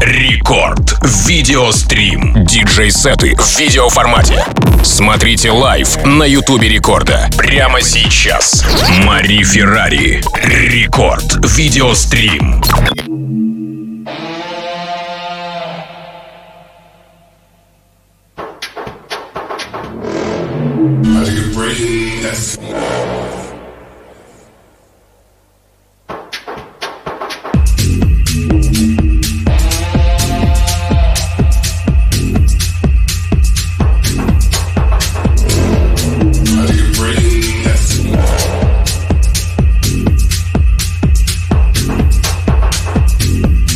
Рекорд. Видеострим. Диджей-сеты в видеоформате. Смотрите live на Ютубе Рекорда. Прямо сейчас. Мари Феррари. Рекорд. Видеострим.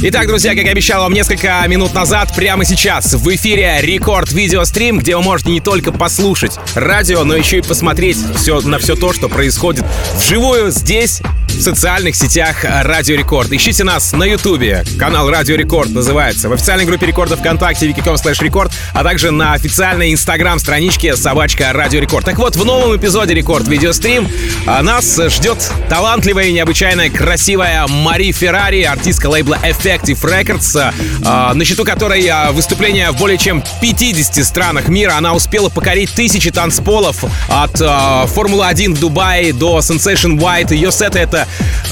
Итак, друзья, как и обещал вам несколько минут назад, прямо сейчас в эфире рекорд видеострим, где вы можете не только послушать радио, но еще и посмотреть все, на все то, что происходит вживую здесь, в социальных сетях Радио Рекорд. Ищите нас на Ютубе. Канал Радио Рекорд называется. В официальной группе Рекорда ВКонтакте vk.com slash record, а также на официальной инстаграм-страничке собачка Радио Рекорд. Так вот, в новом эпизоде Рекорд Видеострим а, нас ждет талантливая и необычайно красивая Мари Феррари, артистка лейбла Effective Records, а, на счету которой а, выступления в более чем 50 странах мира. Она успела покорить тысячи танцполов от Формулы-1 в Дубае до Sensation White. Ее сеты — это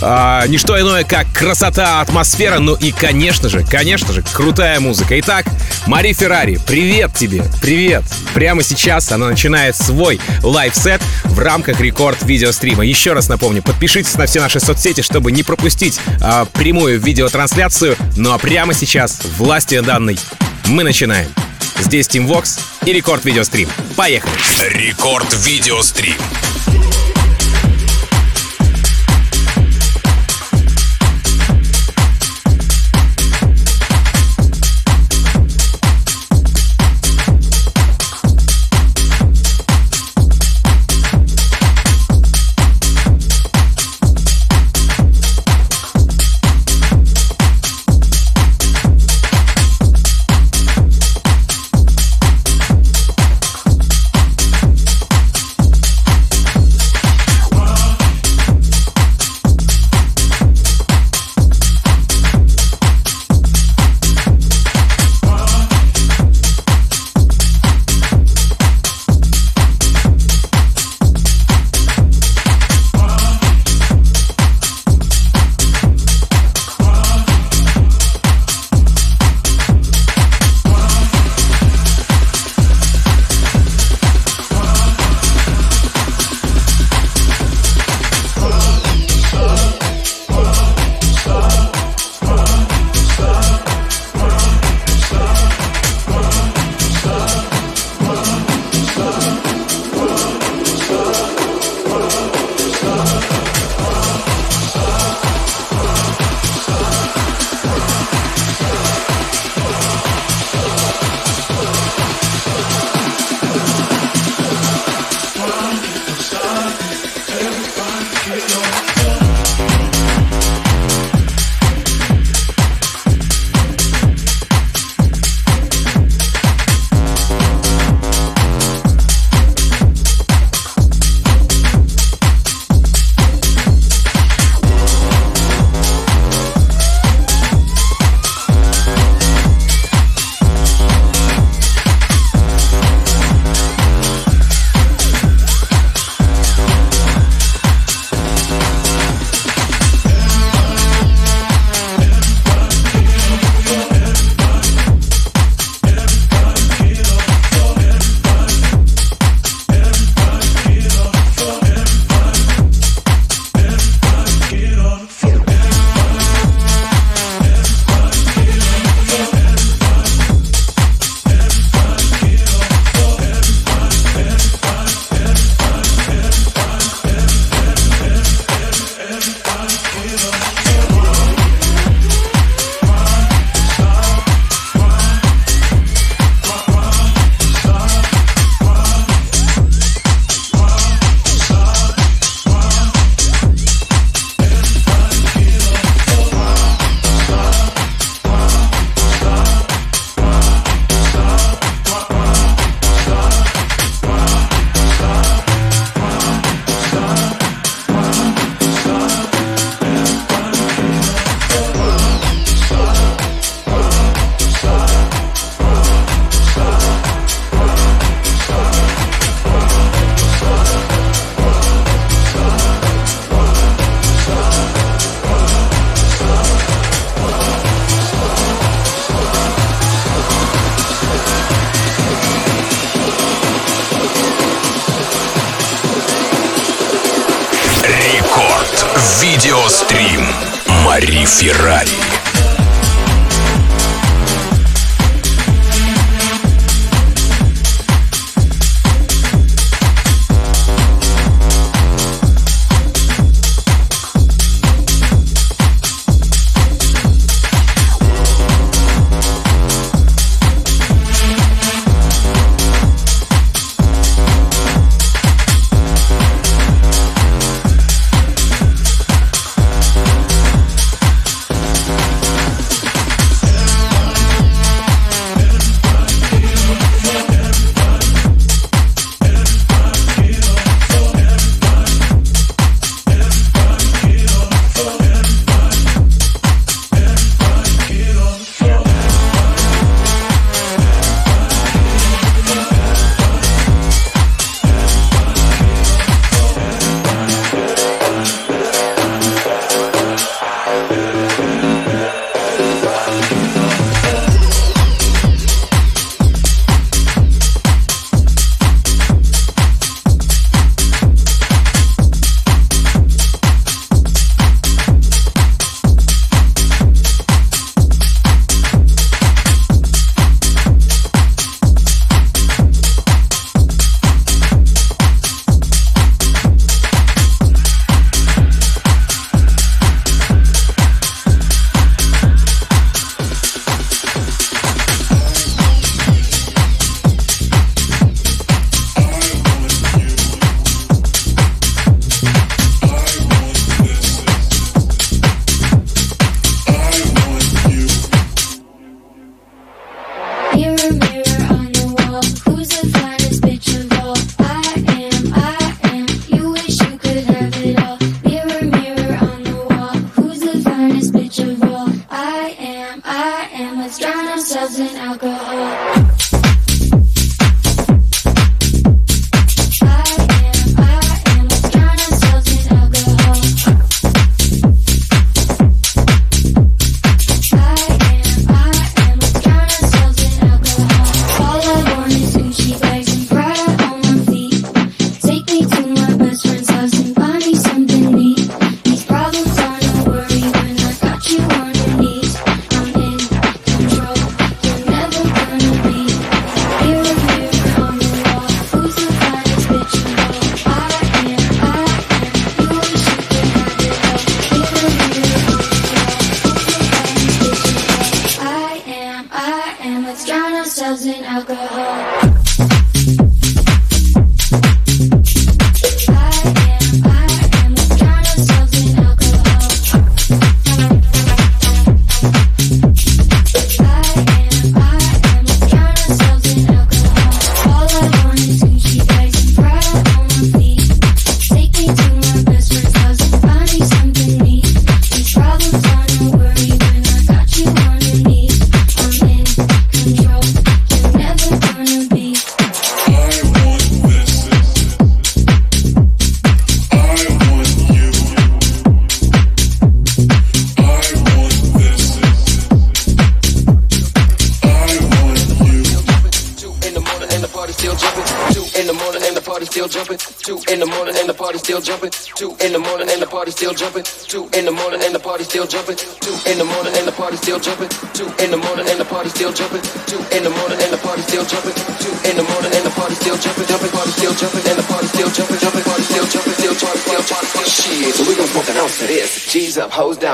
а, не что иное, как красота, атмосфера, ну и, конечно же, конечно же, крутая музыка. Итак, Мари Феррари, привет тебе, привет. Прямо сейчас она начинает свой live set в рамках рекорд видеострима. Еще раз напомню, подпишитесь на все наши соцсети, чтобы не пропустить а, прямую видеотрансляцию. Ну а прямо сейчас, властью данной, мы начинаем. Здесь Team Vox и рекорд видеострим. Поехали! Рекорд видеострим.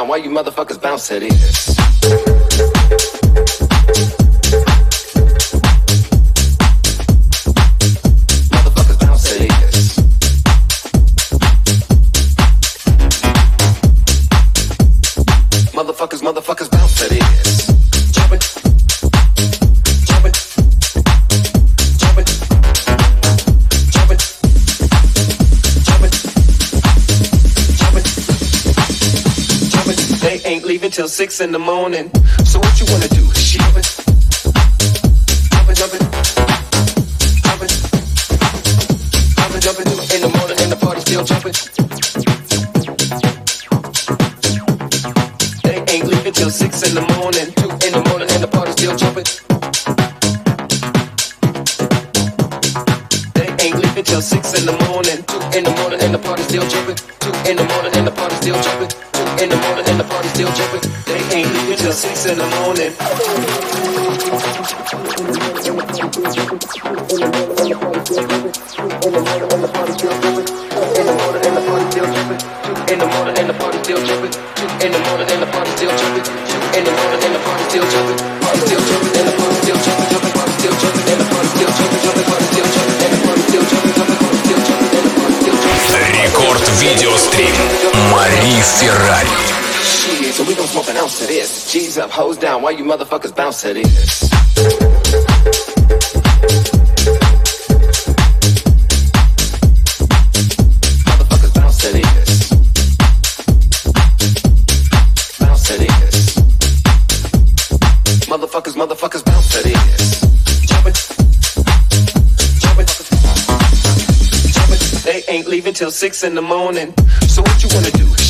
Why you motherfuckers bounce to this? till six in the morning. So what you wanna do? She up, hoes down, why you motherfuckers bounce at it? motherfuckers, motherfuckers bounce at ass. Jump it, jump it, jump it. They ain't leaving till six in the morning. So what you wanna do?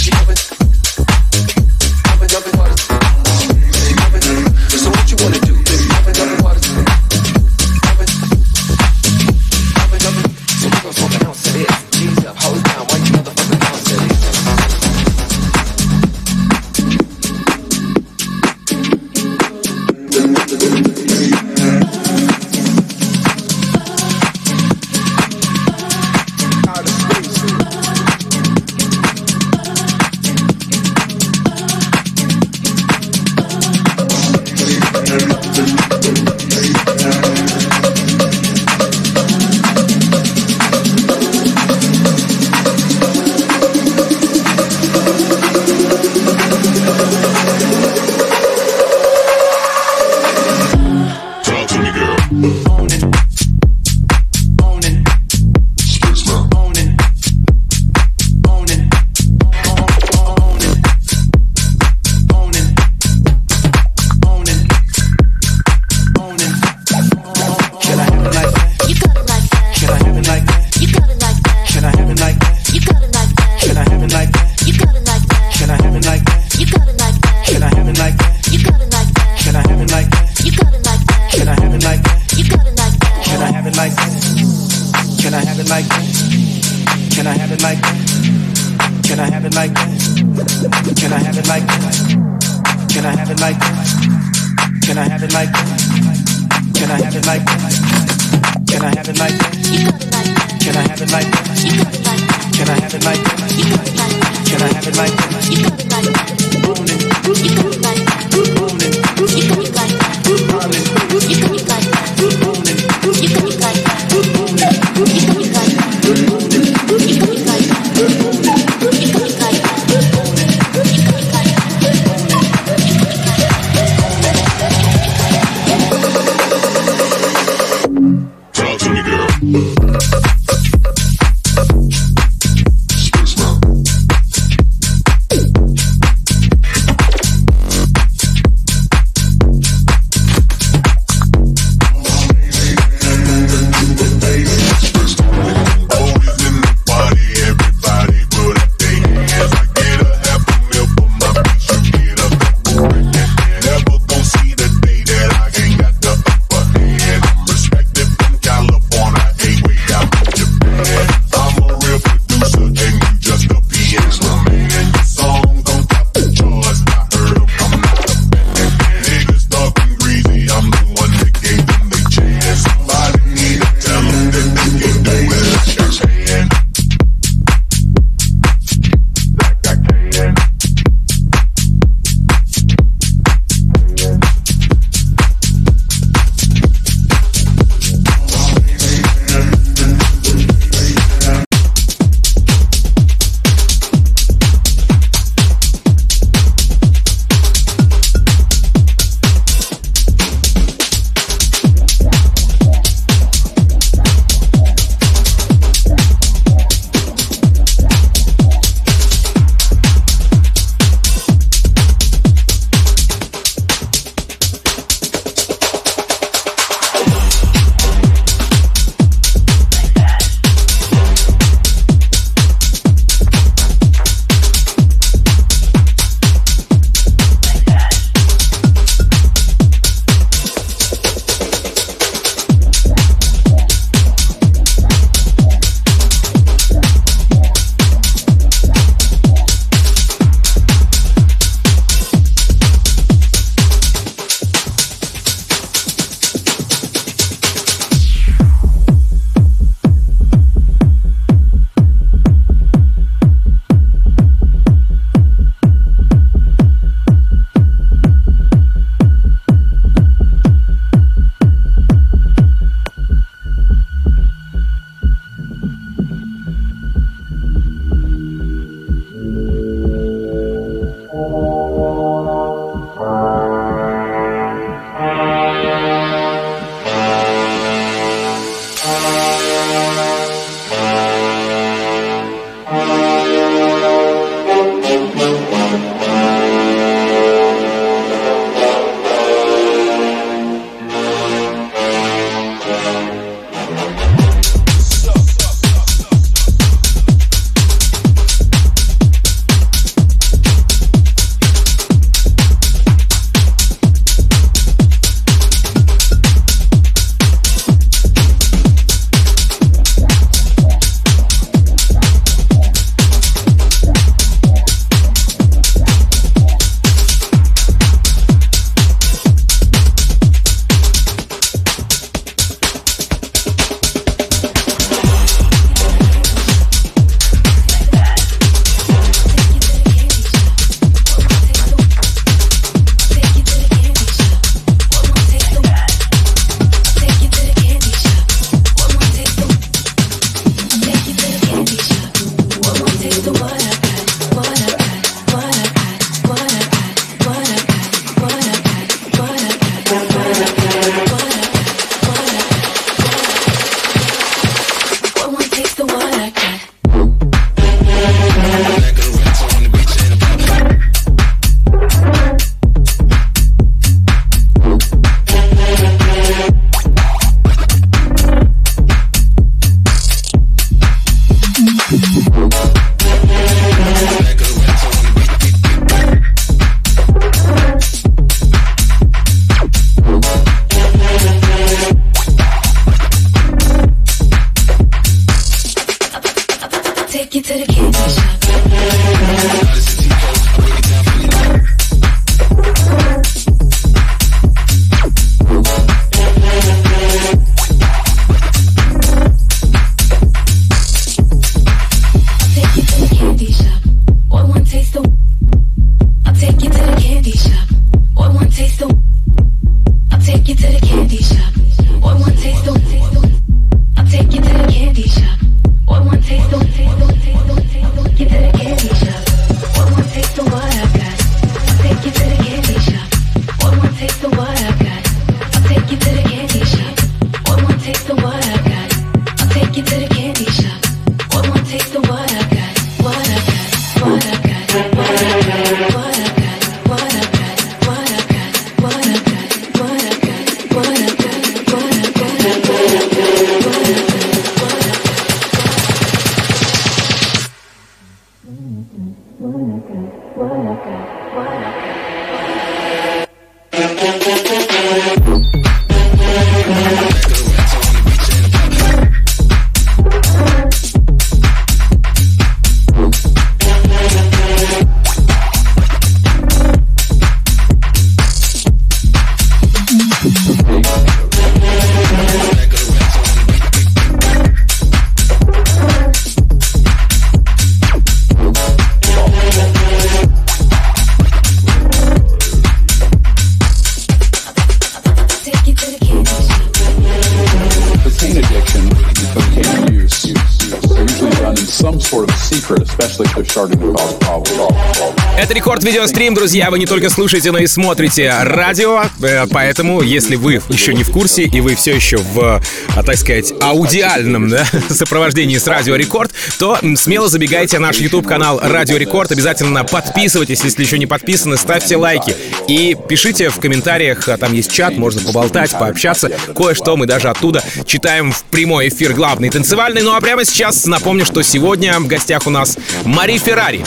Это рекорд видеострим, друзья. Вы не только слушаете, но и смотрите радио. Э, Поэтому, если вы еще не в курсе и вы все еще в, а, так сказать, аудиальном да, сопровождении с Радио Рекорд, то смело забегайте на наш YouTube канал Радио Рекорд. Обязательно подписывайтесь, если еще не подписаны, ставьте лайки и пишите в комментариях. а Там есть чат, можно поболтать, пообщаться. Кое-что мы даже оттуда читаем в прямой эфир главный танцевальный. Ну а прямо сейчас напомню, что сегодня в гостях у нас Мари Феррари.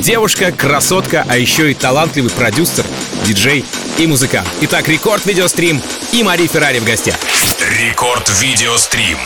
Девушка, красотка, а еще и талантливый продюсер, диджей и музыкант. Итак, рекорд видеострим и Мари Феррари в гостях. Рекорд видеострим.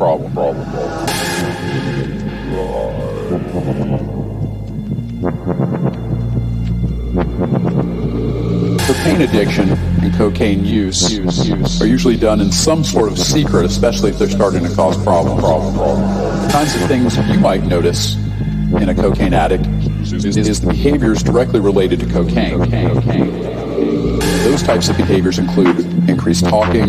Problem, problem. Cocaine addiction and cocaine use, use, use are usually done in some sort of secret, especially if they're starting to cause problems. Problem, problem. The kinds of things you might notice in a cocaine addict is, the behaviors directly related to cocaine. Those types of behaviors include increased talking,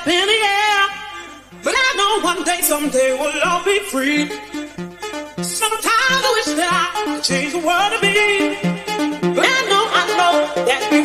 up in the air. But I know one day, someday we'll all be free. Sometimes I wish that I could change the world to be. But I know, I know that we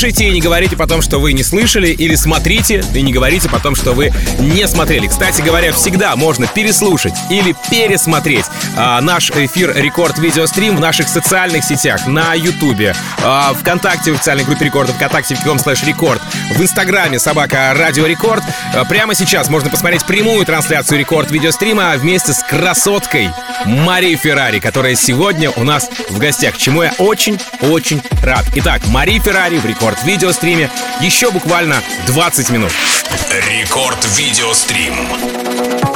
Слушайте и не говорите потом, что вы не слышали, или смотрите и не говорите потом, что вы не смотрели. Кстати говоря, всегда можно переслушать или пересмотреть а, наш эфир Рекорд Видеострим в наших социальных сетях, на Ютубе, а, ВКонтакте в официальной группе Рекорда, ВКонтакте в slash record, в Инстаграме собака Радио Рекорд. А, прямо сейчас можно посмотреть прямую трансляцию Рекорд Видеострима вместе с красоткой Марией Феррари, которая сегодня у нас в гостях, чему я очень-очень рад. Итак, Мария Феррари в Рекорд Видеостриме еще буквально 20 минут. Рекорд Видеострим.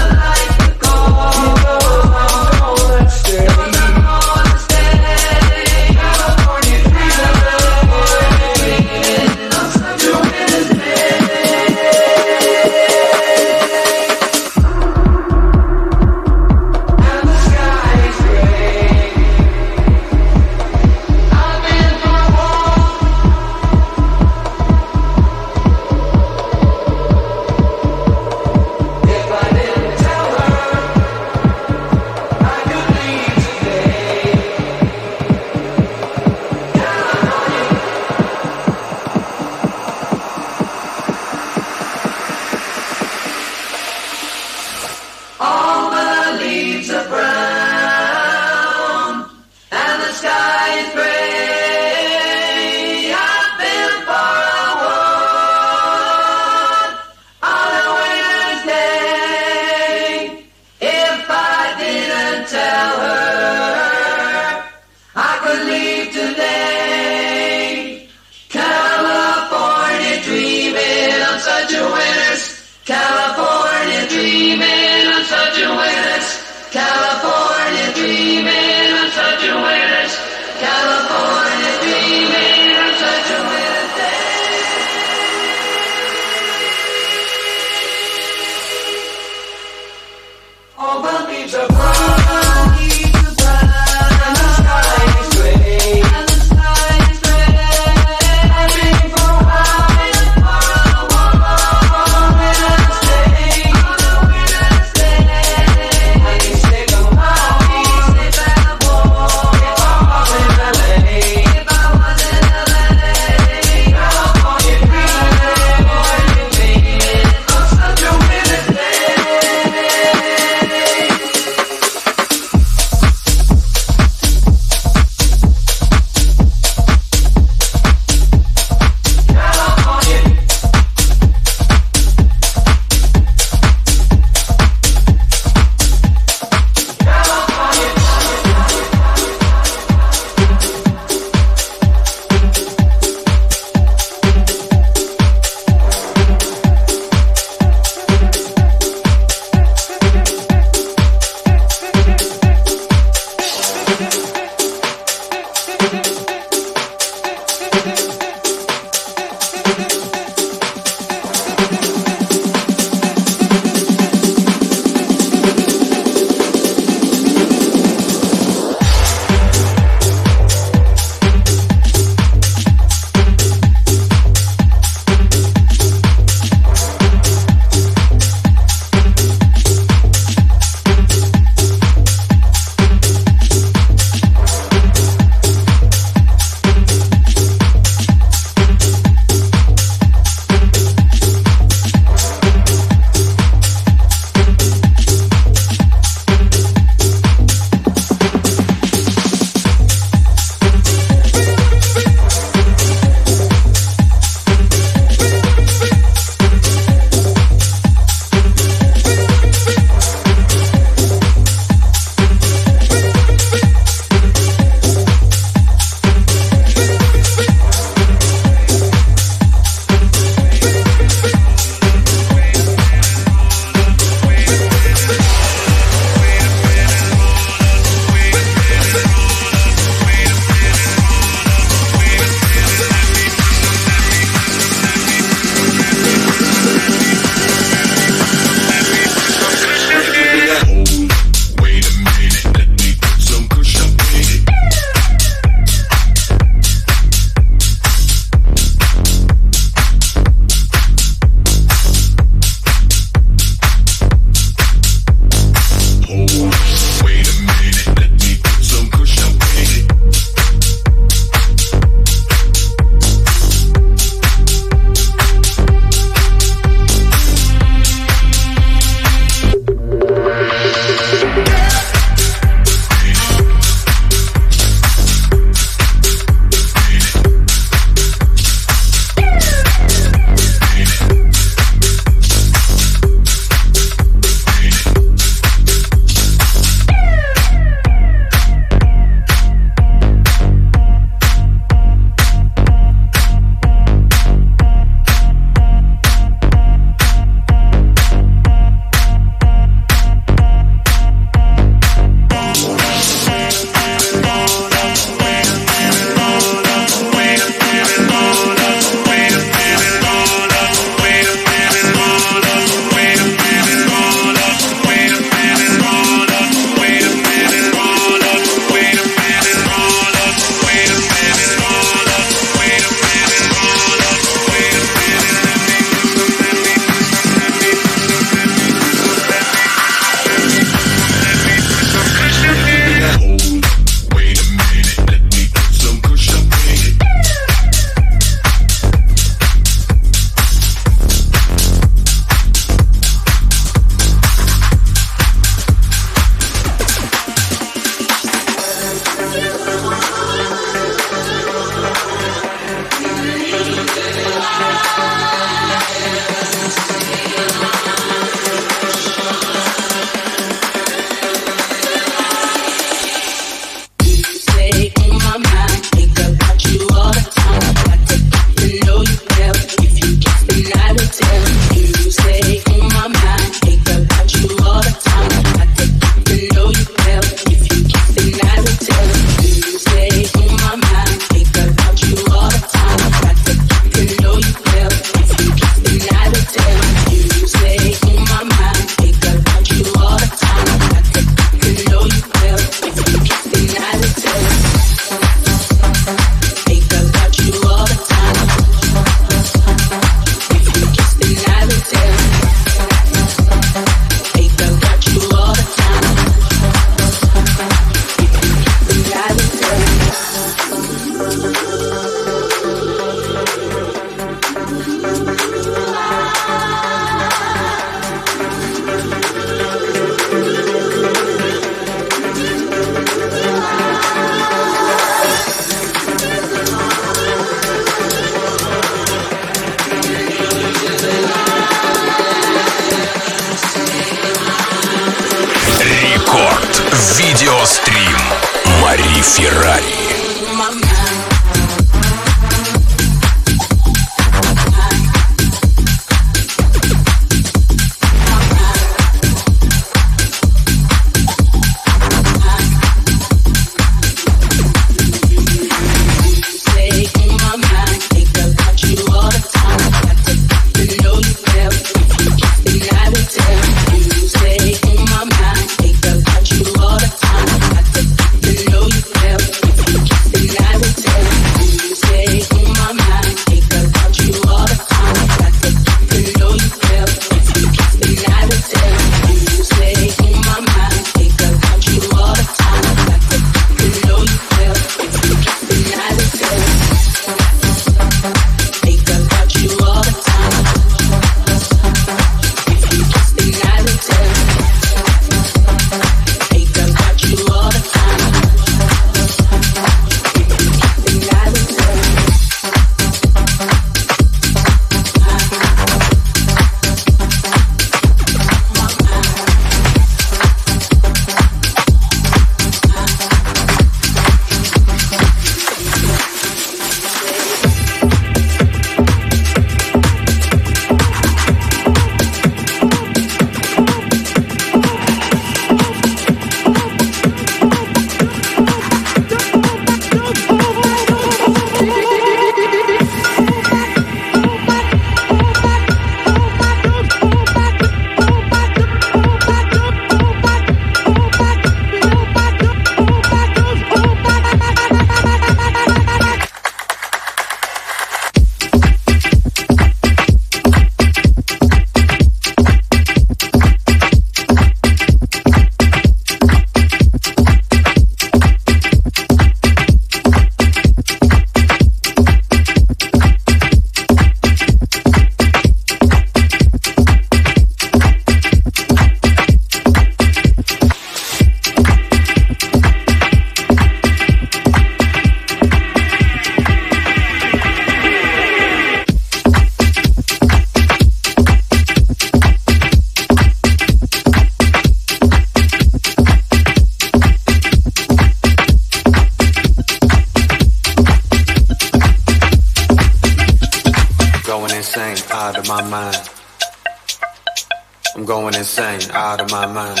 Out of my mind.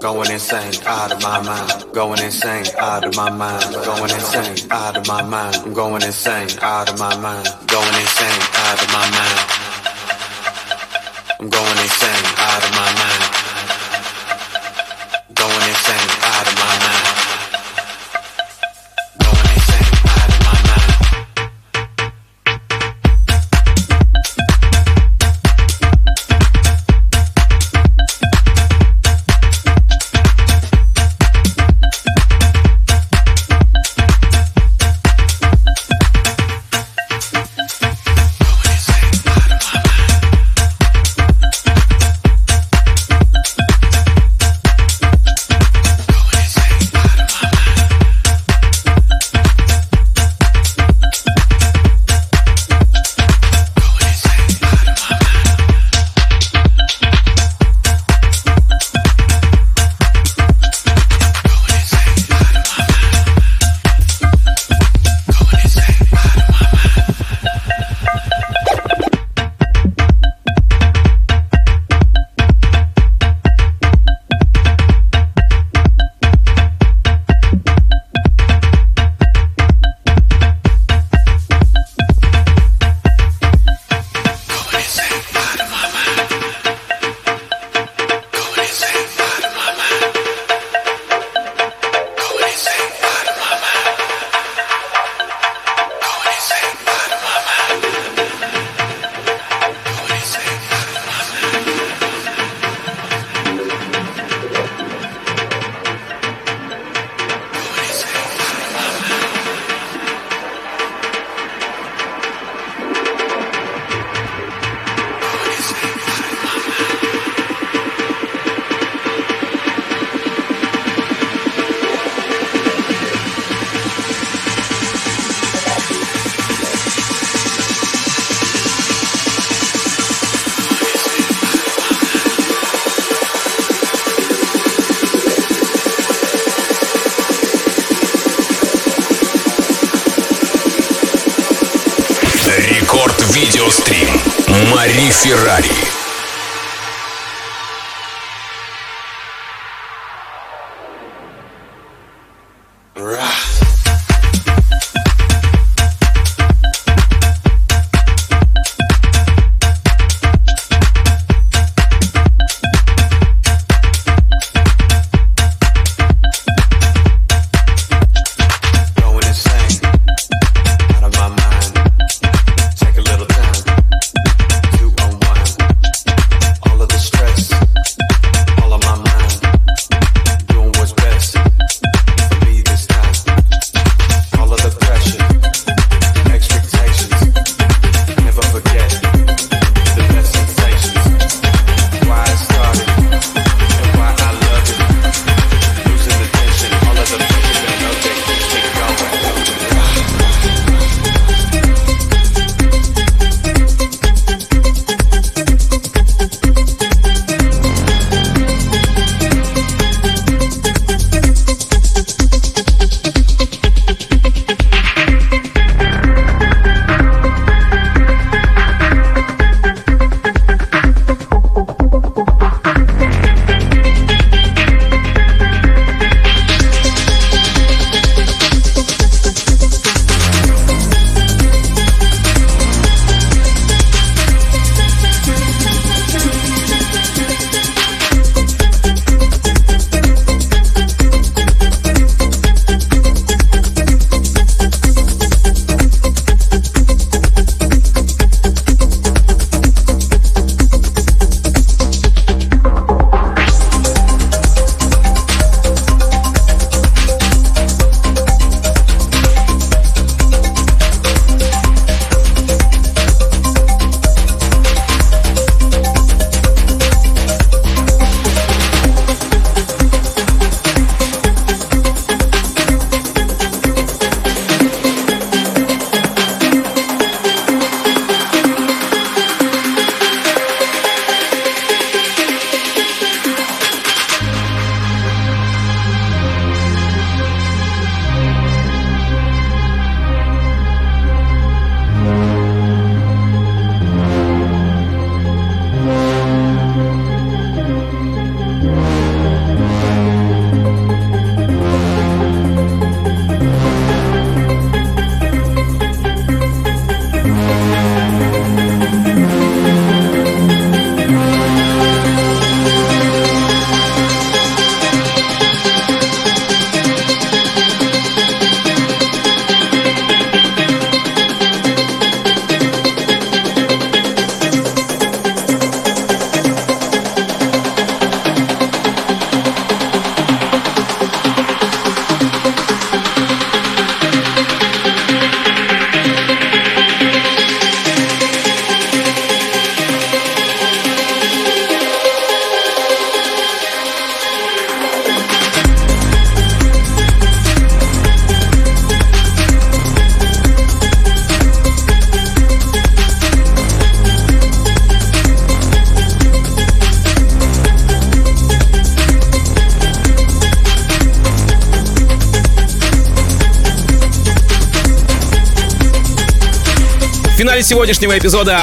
Going insane, out of my mind. Going insane, out of my mind. Going insane, out of my mind. I'm going insane, out of my mind. Going insane, out of my mind. I'm going insane, out of my mind. Мари сегодняшнего эпизода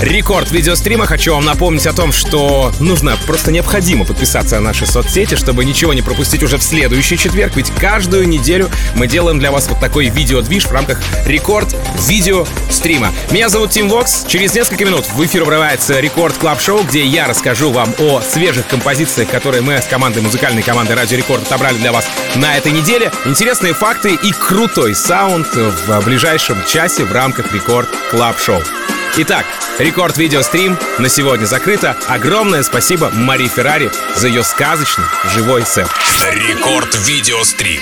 рекорд видеострима хочу вам напомнить о том, что нужно, просто необходимо подписаться на наши соцсети, чтобы ничего не пропустить уже в следующий четверг, ведь каждую неделю мы делаем для вас вот такой видеодвиж в рамках рекорд видеострима. Меня зовут Тим Вокс. Через несколько минут в эфир врывается Record Club Show где я расскажу вам о свежих композициях, которые мы с командой, музыкальной командой Радио Рекорд отобрали для вас на этой неделе. Интересные факты и крутой саунд в ближайшем часе в рамках Record Club Show Итак, рекорд видеострим на сегодня закрыто. Огромное спасибо Мари Феррари за ее сказочный живой сет. Рекорд Видеострим.